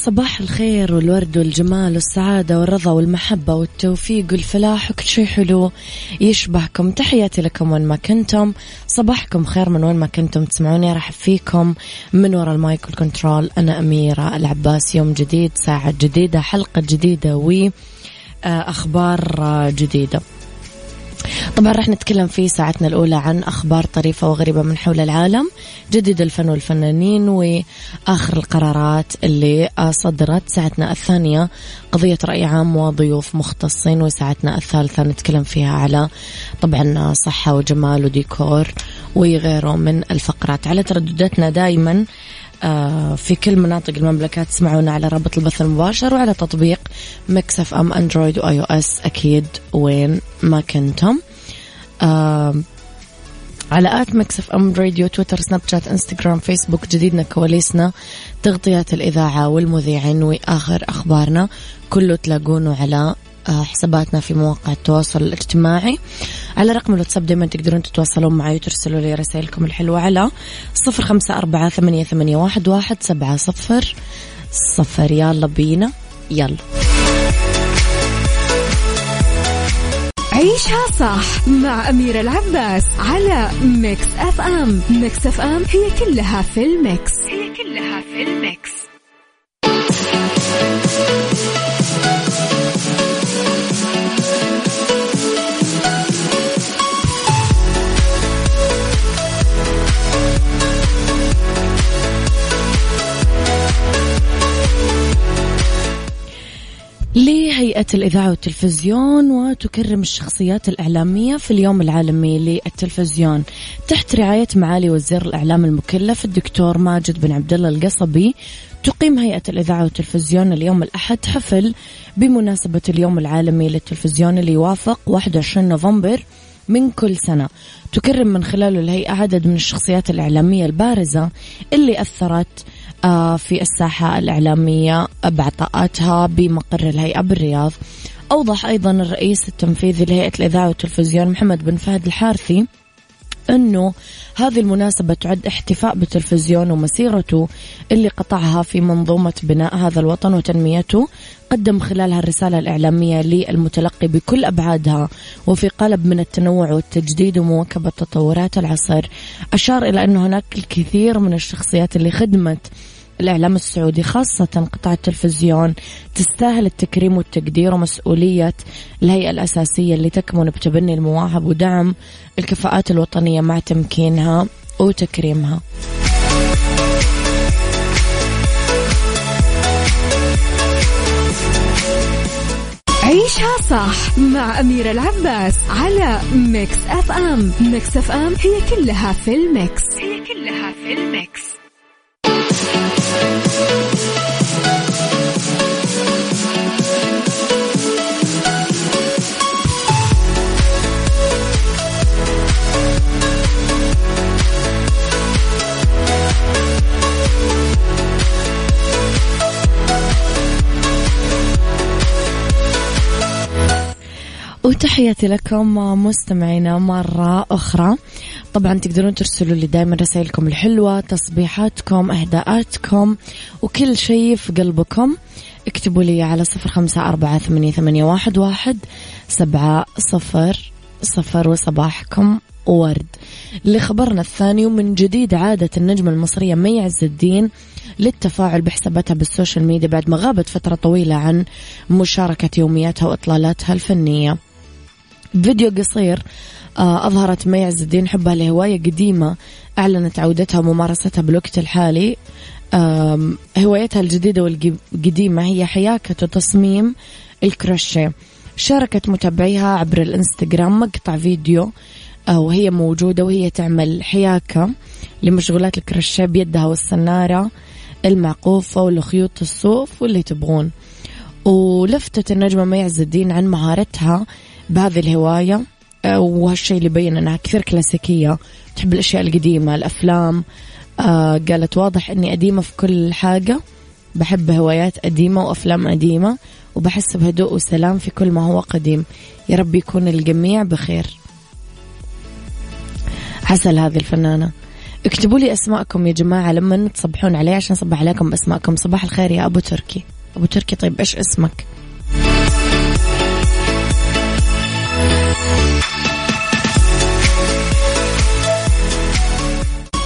صباح الخير والورد والجمال والسعادة والرضا والمحبة والتوفيق والفلاح وكل شيء حلو. يشبهكم. تحياتي لكم وين ما كنتم. صباحكم خير من وين ما كنتم تسمعوني. راح فيكم. من وراء ال mic وال control أنا أميرة العباس. يوم جديد ساعة جديدة حلقة جديدة وأخبار جديدة. طبعا راح نتكلم في ساعتنا الأولى عن أخبار طريفة وغريبة من حول العالم جديد الفن والفنانين وآخر القرارات اللي صدرت. ساعتنا الثانية قضية رأي عام وضيوف مختصين وساعتنا الثالثة نتكلم فيها على طبعا صحة وجمال وديكور وغيره من الفقرات. على تردداتنا دائما في كل مناطق المملكة تسمعونا على رابط البث المباشر وعلى تطبيق Mix FM Android و iOS أكيد وين ما كنتم. آه، على at Mix FM Radio تويتر سناب شات إنستغرام فيسبوك جديدنا كواليسنا تغطيات الإذاعة والمذيعين وآخر أخبارنا كله تلاقونه على آه، حساباتنا في مواقع التواصل الاجتماعي. على رقم الواتساب دايما تقدرون تتواصلون معي وترسلوا لي رسائلكم الحلوة على صفر خمسة أربعة ثمانية, ثمانية واحد, واحد سبعة صفر صفر. يلا بينا يلا. عيشها صح مع أميرة العباس على Mix FM Mix FM هي كلها في ال mix. هي كلها في ال mix. لهيئة الإذاعة والتلفزيون وتكرم الشخصيات الإعلامية في اليوم العالمي للتلفزيون. تحت رعاية معالي وزير الإعلام المكلف الدكتور ماجد بن عبد الله القصبي تقيم هيئة الإذاعة والتلفزيون اليوم الأحد حفل بمناسبة اليوم العالمي للتلفزيون اللي يوافق 21 نوفمبر من كل سنة. تكرم من خلاله الهيئة عدد من الشخصيات الإعلامية البارزة اللي أثرت في الساحة الإعلامية بعطاءاتها بمقر الهيئة بالرياض. أوضح أيضا الرئيس التنفيذي لهيئة الإذاعة والتلفزيون محمد بن فهد الحارثي أنه هذه المناسبة تعد احتفاء بالتلفزيون ومسيرته اللي قطعها في منظومة بناء هذا الوطن وتنميته قدم خلالها الرسالة الإعلامية للمتلقي بكل أبعادها وفي قالب من التنوع والتجديد ومواكبة تطورات العصر. أشار إلى أن هناك الكثير من الشخصيات اللي خدمت الإعلام السعودي خاصة قطاع التلفزيون تستاهل التكريم والتقدير ومسؤولية الهيئة الأساسية اللي تكمن بتبني المواهب ودعم الكفاءات الوطنية مع تمكينها وتكريمها. عيشها صح مع أميرة العباس على Mix FM. Mix FM هي كلها في ال mix. هي كلها في الميكس. وتحياتي لكم مستمعينا مرة أخرى. طبعا تقدرون ترسلوا لي دائما رسائلكم الحلوة تصبيحاتكم إهداءاتكم وكل شيء في قلبكم. اكتبوا لي على صفر خمسة أربعة ثمانية, ثمانية واحد, واحد سبعة صفر صفر وصباحكم ورد. لخبرنا الثاني ومن جديد عادت النجمة المصرية مي عز الدين للتفاعل بحساباتها بال social media بعد ما غابت فترة طويلة عن مشاركة يومياتها وإطلالاتها الفنية. فيديو قصير آه، أظهرت مي عز الدين حبها لهواية قديمة أعلنت عودتها وممارستها بالوقت الحالي. هوايتها الجديدة والقديمة هي حياكة وتصميم الكروشيه. شاركت متابعيها عبر الإنستغرام مقطع فيديو آه، وهي موجودة وهي تعمل حياكة لمشغولات الكروشيه بيدها والسنارة المعقوفة والخيوط الصوف واللي تبغون. ولفتت النجمة مي عز الدين عن مهارتها بهذه الهواية آه، وهالشيء اللي بين إنها كثير كلاسيكية. تحب الأشياء القديمة الأفلام. آه قالت واضح إني قديمة في كل حاجة. بحب هوايات قديمة وأفلام قديمة وبحس بهدوء وسلام في كل ما هو قديم. يا رب يكون الجميع بخير. عسل هذه الفنانة. اكتبوا لي أسماءكم يا جماعة لما تصبحون علي عشان أصبح عليكم بأسماءكم. صباح الخير يا أبو تركي. أبو تركي طيب إيش اسمك؟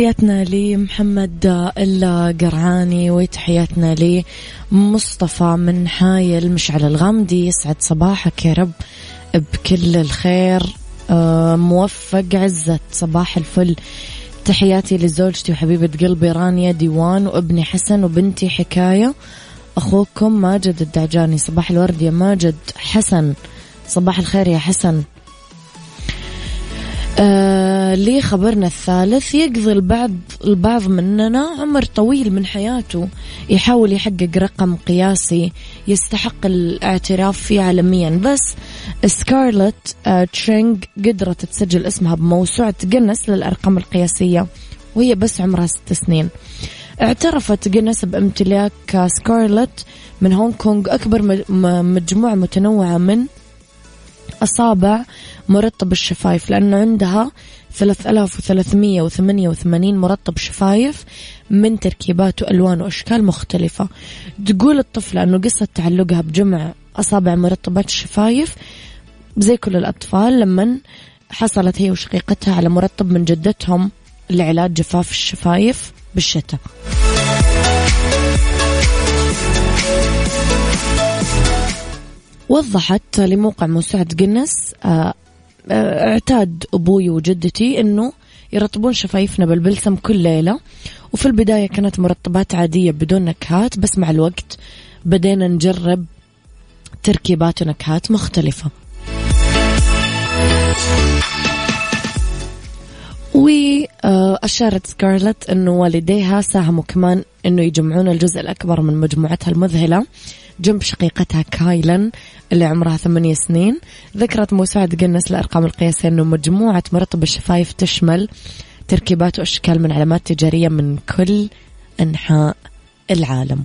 تحياتنا لمحمد القرعاني وتحياتنا لمصطفى من حايل مشعل الغامدي. يسعد صباحك يا رب بكل الخير. آه، موفق عزت صباح الفل. تحياتي لزوجتي وحبيبة قلبي رانيا ديوان وابني حسن وبنتي حكاية. أخوكم ماجد الدعجاني صباح الورد يا ماجد حسن. صباح الخير يا حسن. آه لي خبرنا الثالث. يقضي البعض البعض مننا عمر طويل من حياته. يحاول يحقق رقم قياسي يستحق الاعتراف فيه عالميا. بس سكارلت آه تشينغ قدرت تسجل اسمها بموسوعة جنس للأرقام القياسية وهي بس عمرها ست سنين. اعترفت جنس بامتلاك سكارلت من هونغ كونغ. أكبر مجموعة متنوعة من أصابع مرطب الشفايف لأنه عندها 3388 مرطب شفايف من تركيبات وألوان وأشكال مختلفة. تقول الطفلة أنه قصة تعلقها بجمع أصابع مرطبات الشفايف زي كل الأطفال لما حصلت هي وشقيقتها على مرطب من جدتهم لعلاج جفاف الشفايف بالشتاء. وضحت لموقع موسوعة جنس آه، آه، اعتاد أبوي وجدتي أنه يرطبون شفايفنا بالبلسم كل ليلة. وفي البداية كانت مرطبات عادية بدون نكهات بس مع الوقت بدينا نجرب تركيبات ونكهات مختلفة. وأشارت سكارلت أنه والديها ساهموا كمان أنه يجمعون الجزء الأكبر من مجموعتها المذهلة. جنب شقيقتها كايلن اللي عمرها ثمانية سنين. ذكرت موسوعة جنس الأرقام القياسية أنه مجموعة مرطب الشفايف تشمل تركيبات وأشكال من علامات تجارية من كل أنحاء العالم.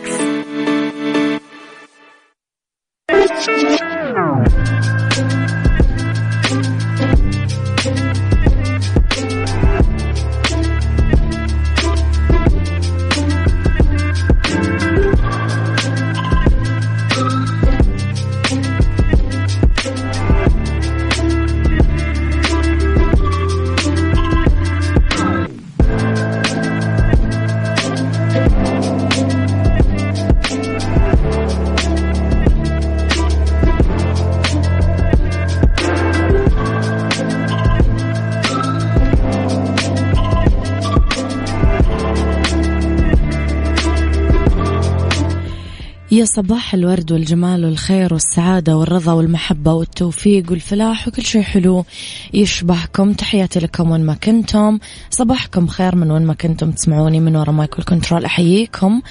يا صباح الورد والجمال والخير والسعادة والرضا والمحبة والتوفيق والفلاح وكل شيء حلو يشبهكم. تحياتي لكم وين ما كنتم. صباحكم خير من وين ما كنتم تسمعوني من وراء mic ال control أحييكم.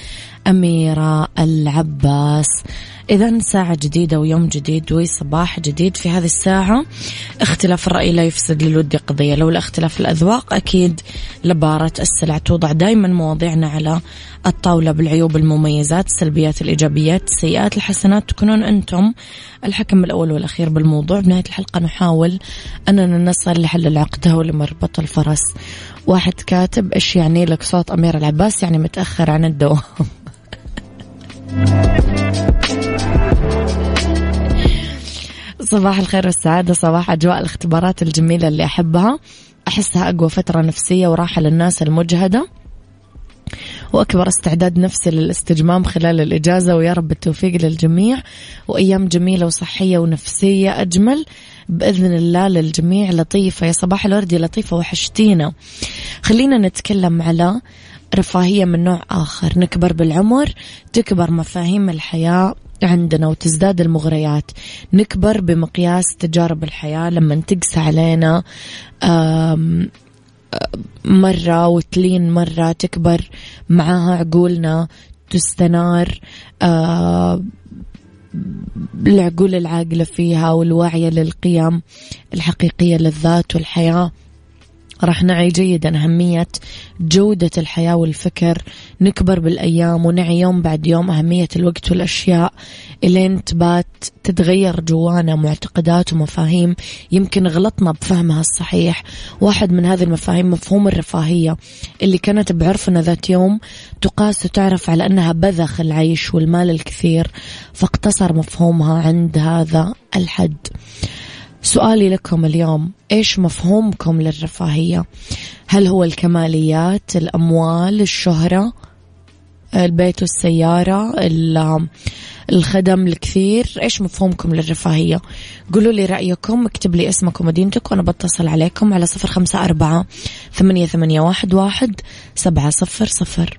أميرة العباس. إذا ساعة جديدة ويوم جديد وصباح جديد في هذه الساعة. اختلاف الرأي لا يفسد للود قضية. لولا اختلاف الأذواق أكيد لبارت السلع توضع دائما مواضيعنا على الطاولة بالعيوب المميزات السلبيات الإيجابيات السيئات الحسنات. تكونون أنتم الحكم الأول والأخير بالموضوع. بنهاية الحلقة نحاول أننا نصل لحل العقدة ولمربط الفرس. واحد كاتب إيش يعني لك صوت أمير العباس؟ يعني متأخر عن الدوام. صباح الخير والسعادة صباح أجواء الاختبارات الجميلة اللي أحبها. أحسها أقوى فترة نفسية وراحة للناس المجهدة. وأكبر استعداد نفسي للاستجمام خلال الإجازة ويا رب التوفيق للجميع. وأيام جميلة وصحية ونفسية أجمل بإذن الله للجميع. لطيفة يا صباح الورد يا لطيفة وحشتينا. خلينا نتكلم على رفاهية من نوع آخر. نكبر بالعمر تكبر مفاهيم الحياة عندنا وتزداد المغريات. نكبر بمقياس تجارب الحياة. لما تقسى علينا مرة وتلين مرة تكبر معاها عقولنا تستنار العقول العاقلة فيها والواعية للقيم الحقيقية للذات والحياة. راح نعي جيدا أهمية جودة الحياة والفكر. نكبر بالأيام ونعي يوم بعد يوم أهمية الوقت والأشياء. إلين تبات تتغير جوانا معتقدات ومفاهيم. يمكن غلطنا بفهمها الصحيح. واحد من هذه المفاهيم مفهوم الرفاهية اللي كانت بعرفنا ذات يوم تقاس وتعرف على أنها بذخ العيش والمال الكثير. فاقتصر مفهومها عند هذا الحد. سؤالي لكم اليوم إيش مفهومكم للرفاهية؟ هل هو الكماليات الأموال الشهرة البيت والسيارة الخدم الكثير؟ إيش مفهومكم للرفاهية؟ قولوا لي رأيكم اكتب لي اسمكم ومدينتك وأنا بتصل عليكم على صفر خمسة أربعة ثمانية, ثمانية واحد, واحد سبعة صفر صفر.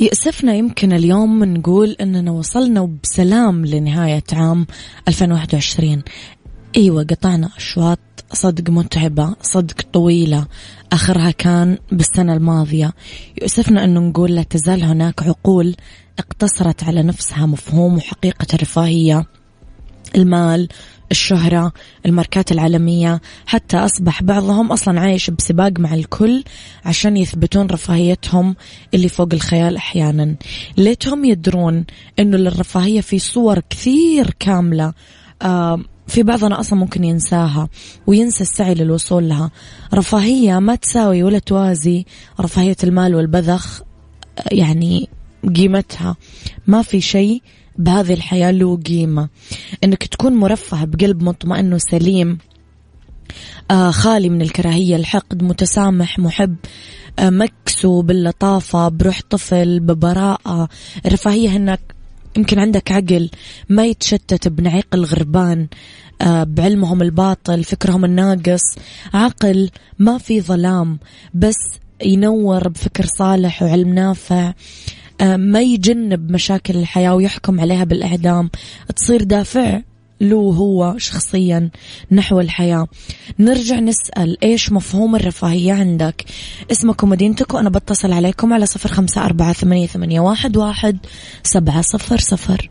يأسفنا يمكن اليوم نقول أننا وصلنا بسلام لنهاية عام 2021 أيوة قطعنا أشواط صدق متعبة صدق طويلة. آخرها كان بالسنة الماضية. يؤسفنا أنه نقول لا تزال هناك عقول اقتصرت على نفسها مفهوم وحقيقة الرفاهية المال الشهرة الماركات العالمية حتى أصبح بعضهم أصلا عايش بسباق مع الكل عشان يثبتون رفاهيتهم اللي فوق الخيال أحيانا. ليتهم يدرون أنه للرفاهية في صور كثير كاملة آه في بعضنا أصلا ممكن ينساها وينسى السعي للوصول لها. رفاهية ما تساوي ولا توازي رفاهية المال والبذخ يعني قيمتها. ما في شيء بهذه الحياة له قيمة. إنك تكون مرفه بقلب مطمئن وسليم. آه خالي من الكراهية الحقد متسامح محب آه مكسو باللطافة بروح طفل ببراءة. الرفاهية انك يمكن عندك عقل ما يتشتت بنعيق الغربان. آه، بعلمهم الباطل فكرهم الناقص. عقل ما في ظلام بس ينور بفكر صالح وعلم نافع. ما يجنب مشاكل الحياة ويحكم عليها بالإعدام. تصير دافع له هو شخصيا نحو الحياة. نرجع نسأل إيش مفهوم الرفاهية عندك؟ اسمك ومدينتك وأنا بتصل عليكم على صفر خمسة أربعة ثمانية, ثمانية واحد, واحد سبعة صفر صفر.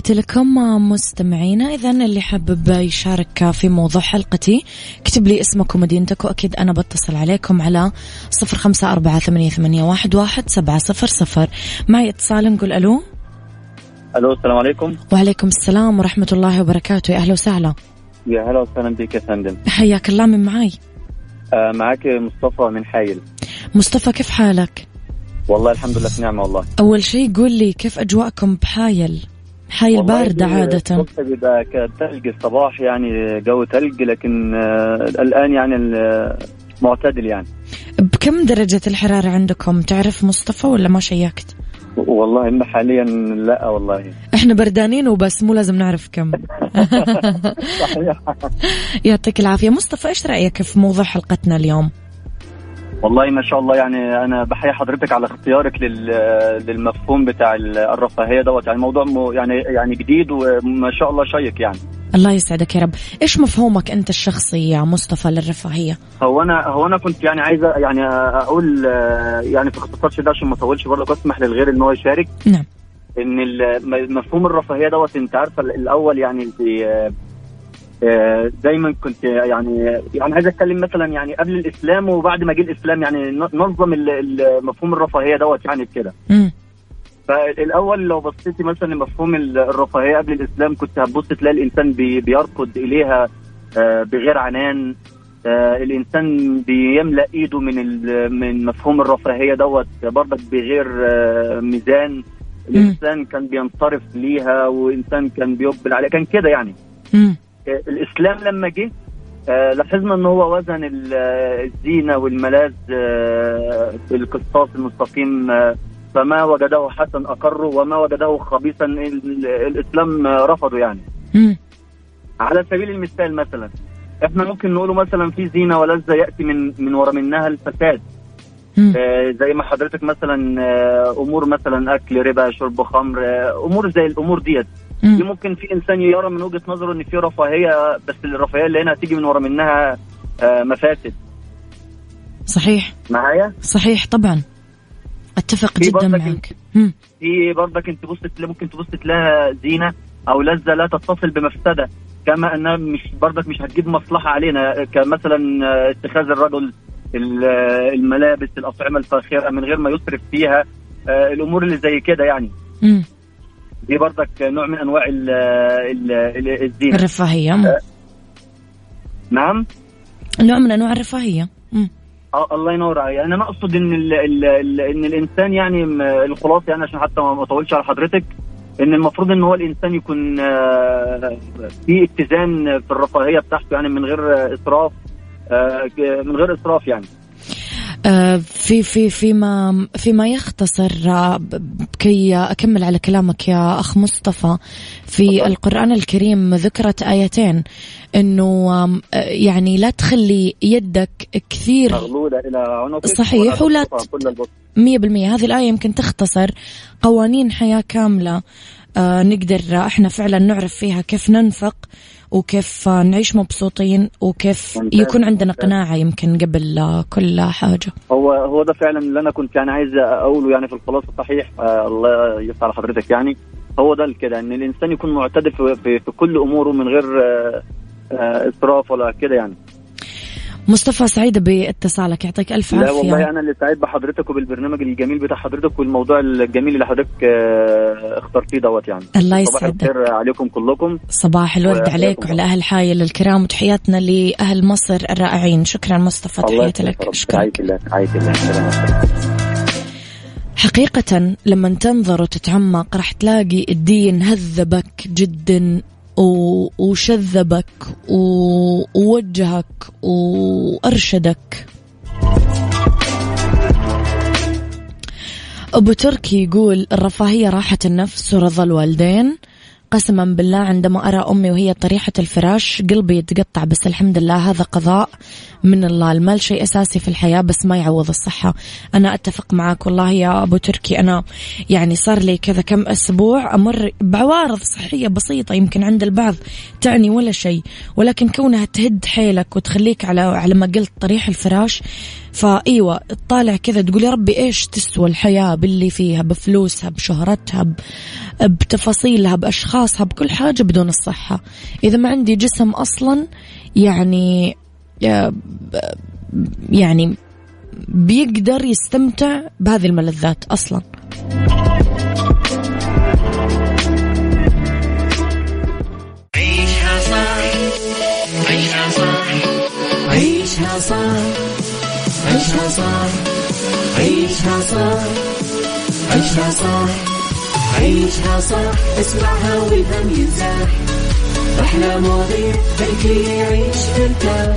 تحياتي لكم مستمعينا. إذا اللي حابب يشارك في موضوع حلقتي اكتب لي اسمك ومدينتك وأكيد أنا بتصل عليكم على صفر خمسة أربعة ثمانية, ثمانية واحد, واحد سبعة صفر صفر. معي اتصال نقول ألو. ألو السلام عليكم. وعليكم السلام ورحمة الله وبركاته. يا أهلا وسهلا. يا هلا وسهلا بك يا فندم. حياك الله من معاي. آه معك مصطفى من حايل. مصطفى كيف حالك؟ والله الحمد لله في نعمة والله. أول شيء قول لي كيف أجواءكم بحايل؟ حي باردة عادة. الصبح بيبقى كثلج الصباح يعني جو ثلج لكن آه الآن يعني معتدل يعني. بكم درجة الحرارة عندكم؟ تعرف مصطفى ولا ما شيكت؟ والله حاليا لا والله. إحنا بردانين وبس مو لازم نعرف كم. صحيح. يعطيك العافية. مصطفى إيش رأيك في موضوع حلقتنا اليوم؟ والله ما شاء الله يعني أنا بحيي حضرتك على اختيارك للمفهوم بتاع الرفاهية دوت. يعني موضوع يعني يعني جديد وما شاء الله شيق يعني. الله يسعدك يا رب. إيش مفهومك أنت الشخصي يا مصطفى للرفاهية؟ هو أنا هو أنا كنت يعني عايزه يعني أقول يعني في اختصار شديد عشان ما أطولش برضه أسمح للغير إن هو يشارك. نعم. إن مفهوم الرفاهية دوت أنت عارفة الأول يعني دايما كنت يعني يعني عايز أتكلم مثلا يعني قبل الإسلام وبعد ما جه الإسلام يعني نظم مفهوم الرفاهية دوت يعني كده. فالأول لو بصيتي مثلا لمفهوم الرفاهية قبل الإسلام كنت هتبص تلاقي الإنسان بيركض إليها آه، بغير عنان. آه، الإنسان بيملأ إيده من من مفهوم الرفاهية دوت برضك بغير ميزان. الإنسان كان بينصرف ليها وإنسان كان بيقبل عليها كان كده يعني. الإسلام لما جه آه لاحظنا إن هو وزن الزينة والملاذ آه بالقسطاس المستقيم آه فما وجده حسن أقره وما وجده خبيثا الإسلام رفضه يعني. م. على سبيل المثال مثلا إحنا ممكن نقوله مثلا في زينة ولذة يأتي من من ورا منها الفساد. آه زي ما حضرتك مثلا آه أمور مثلا أكل ربا شرب خمر آه أمور زي الأمور ديت دي ممكن في إنسان يرى من وجهة نظره إن في رفاهية بس الرفاهية اللي هنا هتيجي من ورا منها آه مفاسد. صحيح. معايا؟ صحيح طبعا. أتفق جدا معك. في برضك انت بص ممكن تبص تلاقيها زينة أو لذة لا تتصل بمفسدة كما انها مش برضك مش هتجيب مصلحة علينا. كمثلا اتخاذ الرجل الملابس الأطعمة الفاخرة من غير ما يسرف فيها الأمور اللي زي كده يعني. م. دي برضك نوع من أنواع ال ال الزينة. الرفاهية أه نعم. نوع من أنواع الرفاهية آه الله ينور عليك. أنا أقصد إن ال ال ال إن الإنسان يعني الخلاصه يعني عشان حتى ما أطولش على حضرتك إن المفروض إن هو الإنسان يكون في اتزان في الرفاهية بتاعته يعني من غير إسراف من غير إسراف يعني. آه، في في فيما فيما يختصر آه، كي أكمل على كلامك يا أخ مصطفى في القرآن الكريم ذكرت آيتين إنه يعني لا تخلي يدك كثير مغلولة إلى عنقك صحيح ولا مية بالمية. هذه الآية يمكن تختصر قوانين حياة كاملة آه نقدر إحنا فعلا نعرف فيها كيف ننفق وكيف نعيش مبسوطين وكيف يكون عندنا قناعة يمكن قبل كل حاجة. هو هو ده فعلا اللي أنا كنت يعني عايز أقوله يعني في الخلاصة صحيح آه الله يفتح على حضرتك يعني. هو ده كده إن الإنسان يكون معتدل في, في, في كل أموره من غير آه آه إسراف ولا كده يعني. مصطفى سعيدة باتصالك يعطيك ألف عافية. لا والله أنا اللي سعيد بحضرتك وبالبرنامج الجميل بتاع حضرتك والموضوع الجميل اللي حضرتك آه، اخترتيه دوت يعني. الله يسعدك. صباح الخير عليكم كلكم. صباح الورد عليك وعلى أهل حايل الكرام وتحياتنا لأهل مصر الرائعين. شكرا مصطفى تحياتي لك. شكرا الله الله حقيقة لما تنظر وتتعمق راح تلاقي الدين هذبك جدا وشذبك ووجهك وأرشدك. أبو تركي يقول الرفاهية راحة النفس ورضا الوالدين. قسما بالله عندما أرى أمي وهي طريحة الفراش قلبي يتقطع بس الحمد لله هذا قضاء. من الله. المال شيء أساسي في الحياة بس ما يعوض الصحة. أنا أتفق معك والله يا أبو تركي. أنا يعني صار لي كذا كم أسبوع أمر بعوارض صحية بسيطة يمكن عند البعض تعني ولا شيء. ولكن كونها تهد حيلك وتخليك على على ما قلت طريح الفراش فإيوة تطالع كذا تقول يا ربي إيش تسوى الحياة باللي فيها بفلوسها بشهرتها بتفاصيلها بأشخاصها بكل حاجة بدون الصحة. إذا ما عندي جسم أصلا يعني يعني بيقدر يستمتع بهذه الملذات أصلا. عيشها صح. عيشها صح. عيشها صح. عيشها صح. عيشها صح. عيشها صح. عيشها صح. اسمعها والهم ينزاح أحلى مواضيع خلي يعيش مرتاح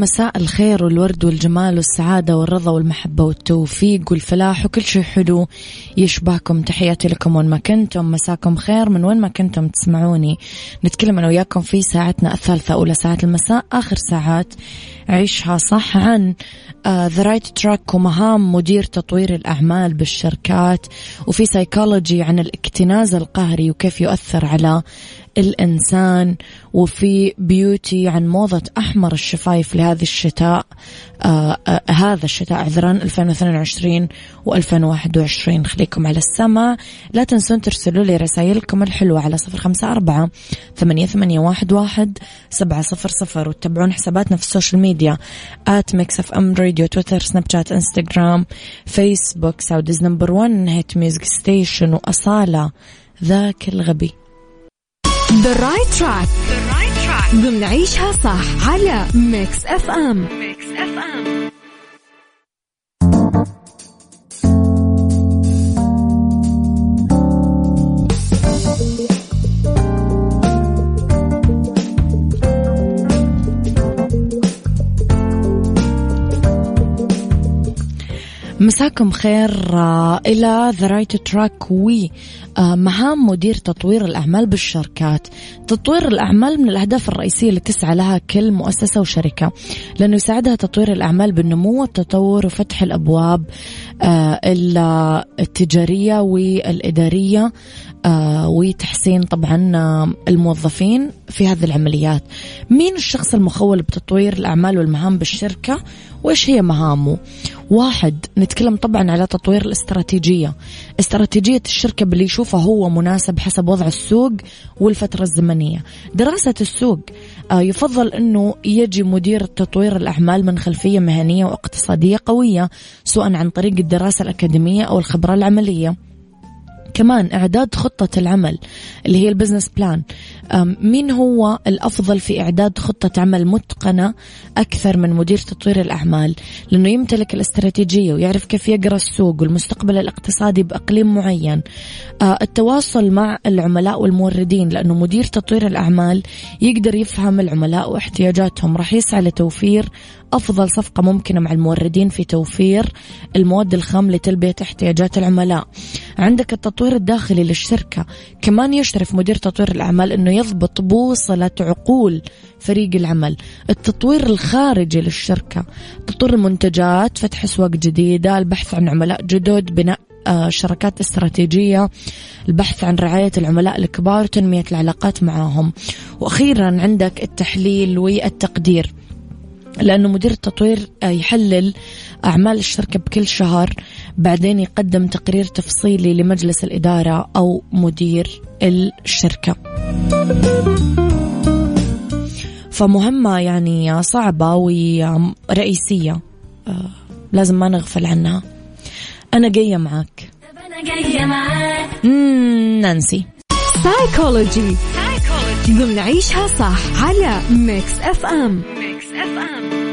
مساء الخير والورد والجمال والسعادة والرضا والمحبة والتوفيق والفلاح وكل شيء حلو يشبهكم. تحياتي لكم وين ما كنتم. مساكم خير من وين ما كنتم تسمعوني. نتكلم أنا وياكم في ساعتنا الثالثة أولى ساعات المساء آخر ساعات عيشها صح عن the right track ومهام مدير تطوير الأعمال بالشركات وفي سايكولوجي عن الاكتناز القهري وكيف يؤثر على الإنسان وفي beauty عن موضة أحمر الشفايف لهذه الشتاء آه آه هذا الشتاء عذرا 2022 و2021 خليكم على السمع. لا تنسون ترسلوا لي رسائلكم الحلوة على صفر خمسة أربعة ثمانية, ثمانية واحد, واحد سبعة صفر صفر حساباتنا في ال social media. at Mix FM Radio تويتر سناب شات إنستغرام فيسبوك Saudi's number one hit music station وأصالة ذاك الغبي. The right track. The right track. ضمن عيشها صح على ميكس اف ام. ميكس اف ام. مساكم خير آه، إلى the right track ومهام مدير تطوير الأعمال بالشركات. تطوير الأعمال من الأهداف الرئيسية اللي تسعى لها كل مؤسسة وشركة لأنه يساعدها تطوير الأعمال بالنمو والتطور وفتح الأبواب آه، التجارية والإدارية آه، وتحسين طبعا الموظفين في هذه العمليات. مين الشخص المخول بتطوير الأعمال والمهام بالشركة؟ وإيش هي مهامه؟ واحد. نتكلم طبعا على تطوير الاستراتيجية. استراتيجية الشركة باللي يشوفه هو مناسب حسب وضع السوق والفترة الزمنية. دراسة السوق آه، يفضل أنه يجي مدير تطوير الأعمال من خلفية مهنية واقتصادية قوية سواء عن طريق الدراسة الأكاديمية أو الخبرة العملية. كمان إعداد خطة العمل اللي هي ال business plan مين هو الأفضل في إعداد خطة عمل متقنة أكثر من مدير تطوير الأعمال؟ لأنه يمتلك الاستراتيجية ويعرف كيف يقرأ السوق والمستقبل الاقتصادي بأقليم معين. آه، التواصل مع العملاء والموردين لأنه مدير تطوير الأعمال يقدر يفهم العملاء واحتياجاتهم. راح يسعى لتوفير أفضل صفقة ممكنة مع الموردين في توفير المواد الخام لتلبية احتياجات العملاء. عندك التطوير الداخلي للشركة. كمان يشرف مدير تطوير الأعمال أنه يضبط بوصلة عقول فريق العمل. التطوير الخارجي للشركة. تطوير المنتجات فتح أسواق جديدة البحث عن عملاء جدد بناء آه، شركات استراتيجية البحث عن رعاية العملاء الكبار وتنمية العلاقات معهم. وأخيرا عندك التحليل والتقدير. لأنه مدير التطوير آه، يحلل أعمال الشركة بكل شهر بعدين يقدم تقرير تفصيلي لمجلس الإدارة أو مدير الشركة. فمهمة يعني صعبة ورئيسية آه، لازم ما نغفل عنها. أنا جاية معك أنا جاية معك نانسي. سايكولوجي ضمن عيشها صح على Mix FM Mix FM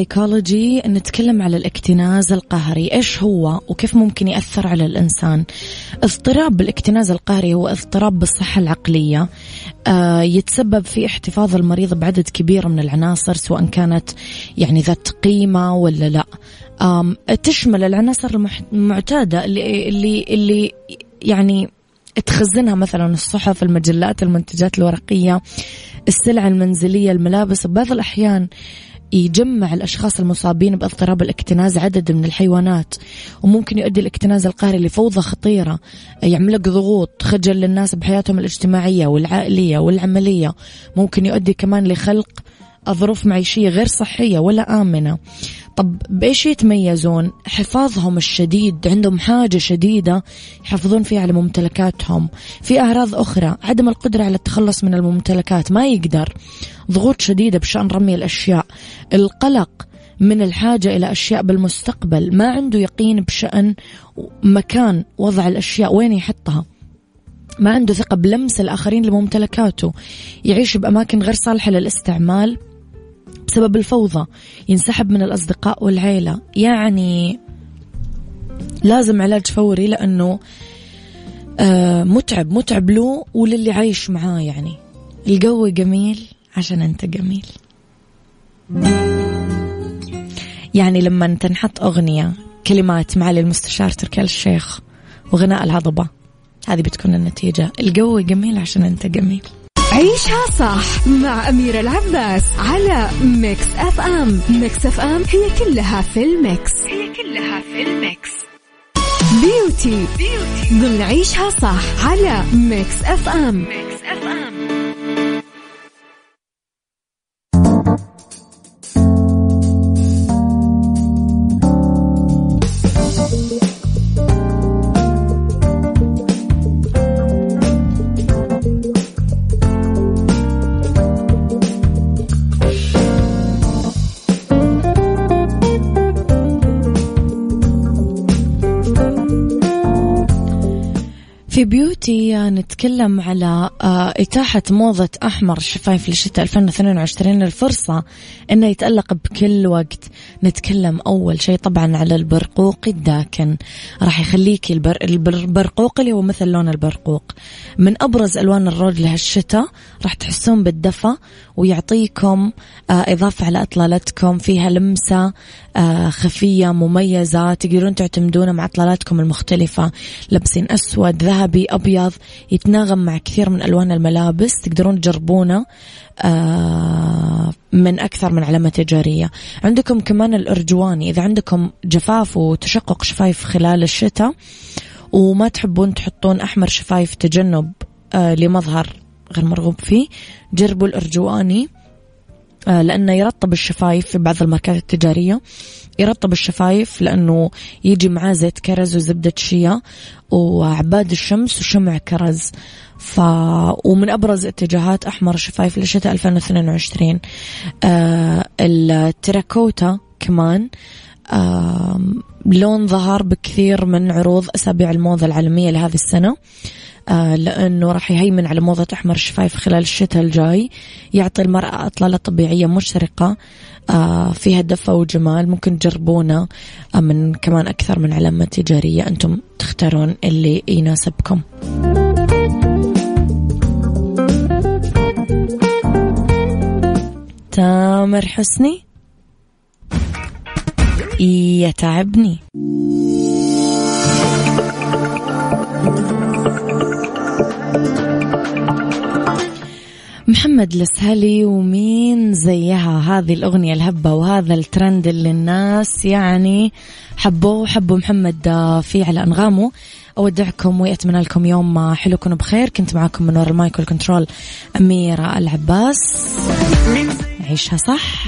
سايكولوجي نتكلم على الاكتناز القهري. إيش هو وكيف ممكن يأثر على الإنسان؟ اضطراب بالاكتناز القهري هو اضطراب بالصحة العقلية. آه يتسبب في احتفاظ المريض بعدد كبير من العناصر سواء كانت يعني ذات قيمة ولا لا. تشمل العناصر المعتادة اللي اللي اللي يعني تخزنها مثلا الصحف المجلات المنتجات الورقية السلع المنزلية الملابس. ببعض الأحيان يجمع الأشخاص المصابين باضطراب الاكتناز عدد من الحيوانات وممكن يؤدي الاكتناز القهري لفوضى خطيرة يعمل لك ضغوط خجل للناس بحياتهم الاجتماعية والعائلية والعملية. ممكن يؤدي كمان لخلق ظروف معيشية غير صحية ولا آمنة. طب بإيش يتميزون؟ حفاظهم الشديد عندهم حاجة شديدة يحافظون فيها على ممتلكاتهم. في أعراض أخرى عدم القدرة على التخلص من الممتلكات ما يقدر. ضغوط شديدة بشأن رمي الأشياء. القلق من الحاجة إلى أشياء بالمستقبل ما عنده يقين بشأن مكان وضع الأشياء وين يحطها. ما عنده ثقة بلمس الآخرين لممتلكاته. يعيش بأماكن غير صالحة للاستعمال. بسبب الفوضى ينسحب من الأصدقاء والعيلة. يعني لازم علاج فوري لأنه آه، متعب متعب له وللي عايش معاه يعني. الجو جميل عشان أنت جميل. يعني لما تنحط أغنية كلمات معالي المستشار تركي الشيخ وغناء الهضبة هذه بتكون النتيجة. الجو جميل عشان أنت جميل. عيشها صح مع أميرة العباس على Mix FM. Mix FM هي كلها في ال mix. هي كلها في ال mix. beauty, beauty. ضمن عيشها صح على Mix FM. Mix FM. في بيوتي نتكلم على آه، إتاحة موضة أحمر الشفايف لشتاء 2022 الفرصة أنه يتألق بكل وقت. نتكلم أول شيء طبعا على البرقوقي الداكن. راح يخليك البر... البرقوق اللي هو مثل لون البرقوق. من أبرز ألوان الروج لهالشتاء راح تحسون بالدفى ويعطيكم آه، إضافة على أطلالتكم. فيها لمسة آه، خفية مميزة. تقدرون تعتمدونها مع أطلالاتكم المختلفة. لابسين أسود ذهبي أبيض يتناغم مع كثير من ألوان الملابس تقدرون تجربونه آه، من أكثر من علامة تجارية. عندكم كمان الأرجواني. إذا عندكم جفاف وتشقق شفايف خلال الشتاء وما تحبون تحطون أحمر شفايف تجنبا لمظهر غير مرغوب فيه جربوا الأرجواني آه، لأنه يرطب الشفايف في بعض الماركات التجارية. يرطب الشفايف لأنه يجي معاه زيت كرز وزبدة شيا وعباد الشمس وشمع كرز. ف... ومن أبرز اتجاهات أحمر الشفايف لشتاء 2022 آه التراكوتا كمان. آه لون ظهر بكثير من عروض أسابيع الموضة العالمية لهذه السنة. آه لأنه راح يهيمن على موضة أحمر الشفايف خلال الشتاء الجاي. يعطي المرأة أطلالة طبيعية مشرقة آه فيها دفى وجمال. ممكن تجربونه آه من كمان أكثر من علامة تجارية أنتم تختارون اللي يناسبكم. تامر حسني؟ يتعبني محمد السهلي ومين زيها؟ هذه الأغنية الهبة وهذا الترند اللي الناس يعني حبوه وحبوا محمد فيه على أنغامه. أودعكم وأتمنى لكم يوم حلو كونوا بخير. كنت معاكم من وراء المايك والكنترول أميرة العباس. عيشها صح.